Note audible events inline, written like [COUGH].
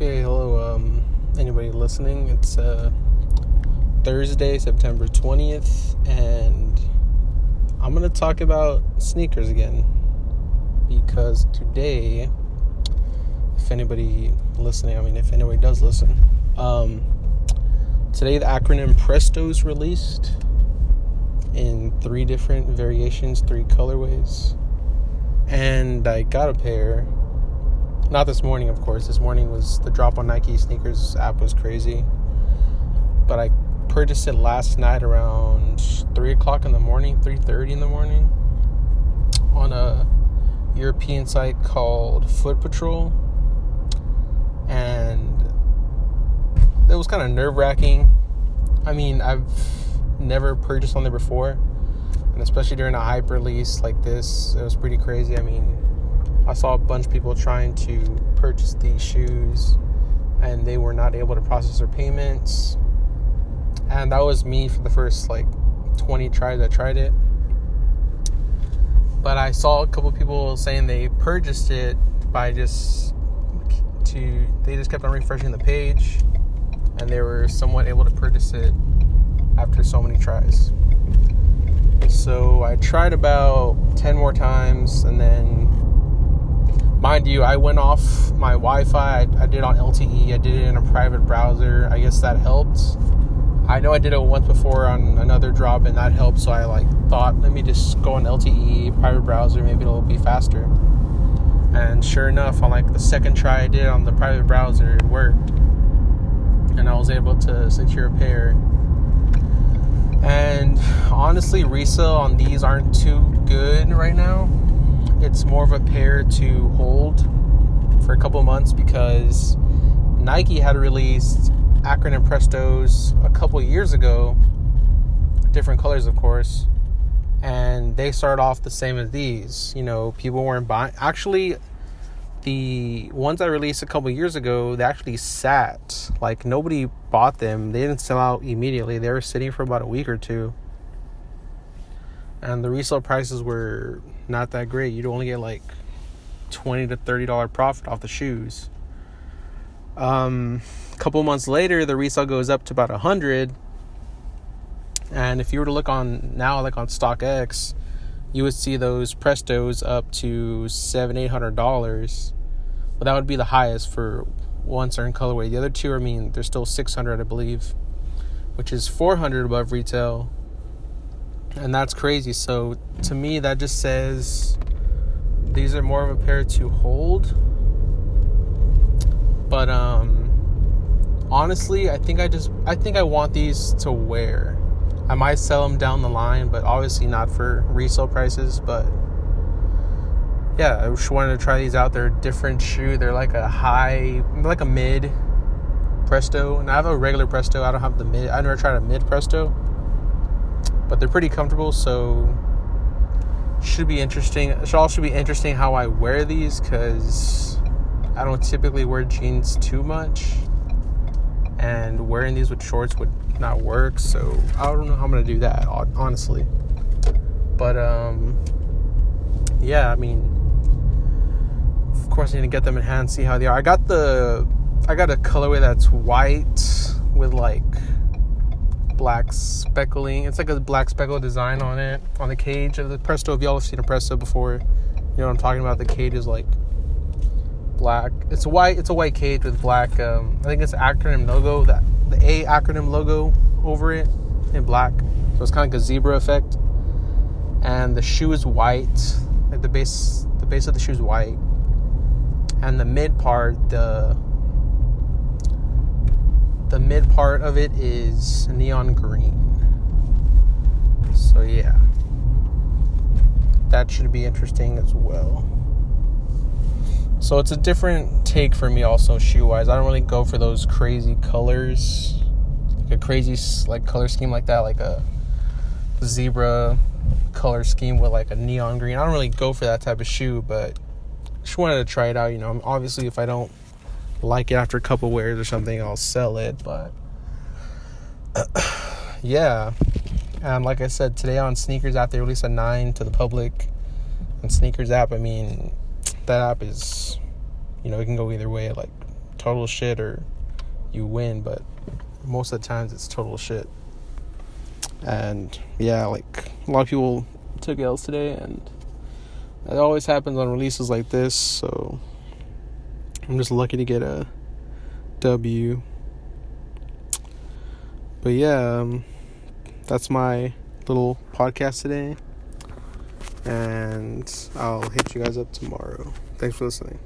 Okay, hello, um, anybody listening? It's uh, Thursday, September 20th, and I'm gonna talk about sneakers again because today, if anybody listening, I mean, if anybody does listen, um, today the acronym Presto is released in three different variations, three colorways, and I got a pair not this morning, of course. This morning was the drop on Nike SNKRS app was crazy. But I purchased it last night around three o'clock in the morning, three thirty in the morning, on a European site called Foot Patrol, and it was kind of nerve wracking. I mean, I've never purchased on there before, and especially during a hype release like this, it was pretty crazy. I mean I saw a bunch of people trying to purchase these shoes and they were not able to process their payments. And that was me for the first like 20 tries I tried it. But I saw a couple people saying they purchased it by just to they just kept on refreshing the page and they were somewhat able to purchase it after so many tries. So I tried about 10 more times and then mind you, I went off my Wi-Fi. I, I, did on LTE. I did it in a private browser. I guess that helped. I know I did it once before on another drop, and that helped. So I like thought, let me just go on LTE private browser. Maybe it'll be faster. And sure enough, on like the second try I did on the private browser, it worked, and I was able to secure a pair. And honestly, resale on these aren't too good right now it's more of a pair to hold for a couple months because Nike had released Acronym Prestos a couple years ago, different colors, of course, and they started off the same as these. You know, people weren't buying. Actually, the ones I released a couple years ago, they actually sat. Like nobody bought them. They didn't sell out immediately. They were sitting for about a week or two and the resale prices were not that great. You'd only get like twenty to thirty dollar profit off the shoes. Um, a couple months later, the resale goes up to about a hundred, and if you were to look on now, like on StockX, you would see those Prestos up to seven, eight hundred dollars. But that would be the highest for one certain colorway. The other two, I mean, they're still six hundred, I believe, which is four hundred above retail and that's crazy. So to me, that just says these are more of a pair to hold. But um, honestly, I think I just I think I want these to wear. I might sell them down the line, but obviously not for resale prices. But yeah, I just wanted to try these out. They're a different shoe. They're like a high, like a mid Presto, and I have a regular Presto. I don't have the mid. I never tried a mid Presto but they're pretty comfortable, so should be interesting. It should also be interesting how I wear these because I don't typically wear jeans too much, and wearing these with shorts would not work. So I don't know how I'm gonna do that honestly. But um, yeah, I mean, of course, I need to get them in hand, see how they are. I got the, I got a colorway that's white with like black speckling. It's like a black speckle design on it on the cage of the Presto. If y'all have seen a Presto before, you know what I'm talking about. The cage is like black. It's a white. It's a white cage with black. Um, I think it's acronym logo. That the A acronym logo over it in black. So it's kind of like a zebra effect. And the shoe is white. Like the base, the base of the shoe is white. And the mid part, the the mid part of it is neon green. So, yeah. That should be interesting as well. So, it's a different take for me, also, shoe wise. I don't really go for those crazy colors, like a crazy like color scheme like that, like a zebra color scheme with like a neon green. I don't really go for that type of shoe, but just wanted to try it out. You know, obviously, if I don't like it after a couple wears or something, I'll sell it. But [CLEARS THROAT] yeah, and like I said today on SNKRS app, they released a nine to the public. And SNKRS app, I mean, that app is, you know, it can go either way. Like total shit or you win, but most of the times it's total shit. And yeah, like a lot of people took L's today, and it always happens on releases like this. So I'm just lucky to get a W. But yeah, um, that's my little podcast today. And I'll hit you guys up tomorrow. Thanks for listening.